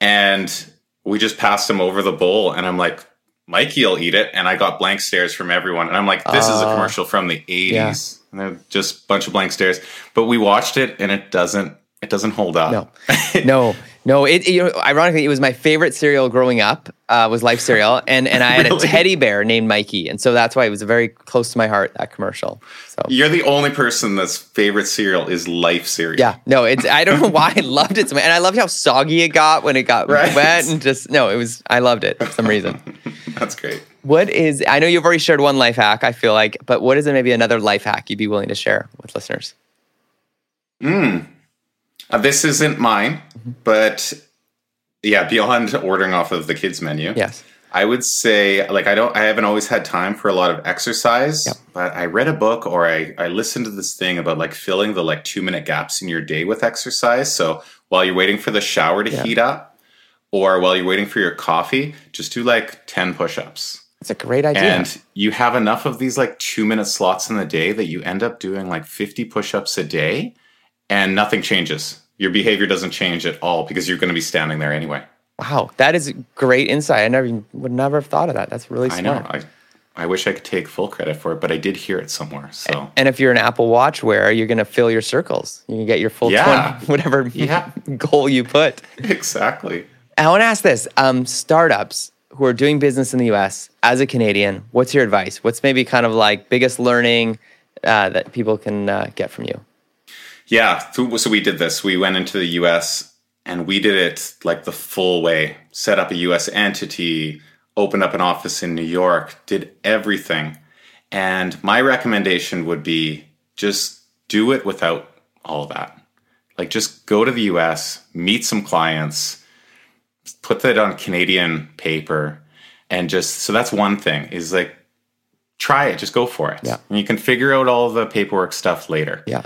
and we just passed him over the bowl and i'm like mikey'll eat it. And i got blank stares from everyone. And i'm like this uh, is a commercial from the 80s yeah. and they're just a bunch of blank stares. But we watched it and it doesn't it doesn't hold up. No. No no, it, you know, ironically, it was my favorite cereal growing up. Uh, was Life cereal, and and I had really? a teddy bear named Mikey, and so that's why it was very close to my heart that commercial. So you're the only person that's favorite cereal is Life cereal. Yeah, no, it's I don't know why I loved it so much, and I loved how soggy it got when it got right? wet, and just no, it was I loved it for some reason. that's great. What is I know you've already shared one life hack. I feel like, but what is it? Maybe another life hack you'd be willing to share with listeners? Hmm. Uh, this isn't mine, mm-hmm. but yeah, beyond ordering off of the kids menu. Yes. I would say like I don't I haven't always had time for a lot of exercise, yep. but I read a book or I I listened to this thing about like filling the like 2 minute gaps in your day with exercise. So while you're waiting for the shower to yep. heat up or while you're waiting for your coffee, just do like 10 push-ups. That's a great idea. And you have enough of these like 2 minute slots in the day that you end up doing like 50 push-ups a day and nothing changes. Your behavior doesn't change at all because you're going to be standing there anyway. Wow, that is great insight. I never would never have thought of that. That's really smart. I know. I, I wish I could take full credit for it, but I did hear it somewhere. So, and if you're an Apple Watch wearer, you're going to fill your circles. You can get your full yeah. 20, whatever yeah. goal you put. Exactly. I want to ask this: um, startups who are doing business in the U.S. as a Canadian, what's your advice? What's maybe kind of like biggest learning uh, that people can uh, get from you? Yeah, so we did this. We went into the US and we did it like the full way. Set up a US entity, opened up an office in New York, did everything. And my recommendation would be just do it without all of that. Like just go to the US, meet some clients, put that on Canadian paper, and just so that's one thing is like try it, just go for it. Yeah. And you can figure out all the paperwork stuff later. Yeah.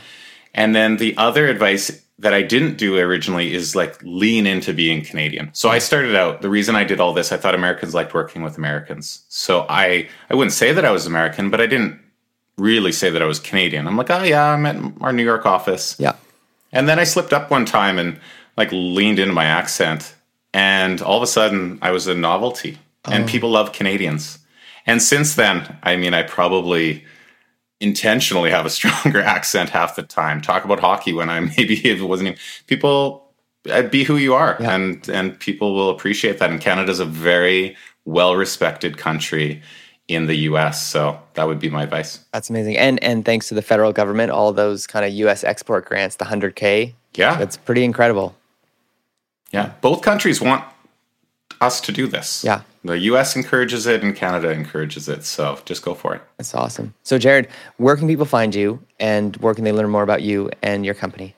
And then the other advice that I didn't do originally is like lean into being Canadian. So I started out the reason I did all this, I thought Americans liked working with Americans. So I I wouldn't say that I was American, but I didn't really say that I was Canadian. I'm like, oh yeah, I'm at our New York office. Yeah. And then I slipped up one time and like leaned into my accent. And all of a sudden I was a novelty. And oh. people love Canadians. And since then, I mean, I probably intentionally have a stronger accent half the time. Talk about hockey when I maybe if it wasn't even people uh, be who you are yeah. and and people will appreciate that and Canada's a very well respected country in the US so that would be my advice. That's amazing. And and thanks to the federal government all those kind of US export grants the 100k. Yeah. That's pretty incredible. Yeah, both countries want us to do this. Yeah. The US encourages it and Canada encourages it. So just go for it. That's awesome. So, Jared, where can people find you and where can they learn more about you and your company?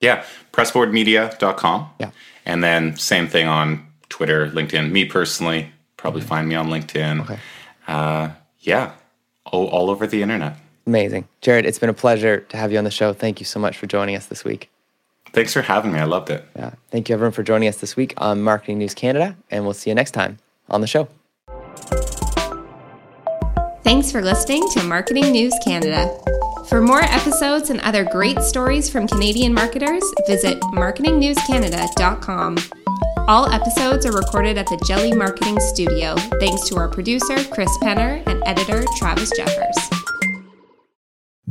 Yeah, pressboardmedia.com. Yeah. And then same thing on Twitter, LinkedIn. Me personally, probably find me on LinkedIn. Okay. Uh, yeah, all, all over the internet. Amazing. Jared, it's been a pleasure to have you on the show. Thank you so much for joining us this week. Thanks for having me. I loved it. Yeah. Thank you, everyone, for joining us this week on Marketing News Canada, and we'll see you next time on the show. Thanks for listening to Marketing News Canada. For more episodes and other great stories from Canadian marketers, visit marketingnewscanada.com. All episodes are recorded at the Jelly Marketing Studio, thanks to our producer, Chris Penner, and editor, Travis Jeffers.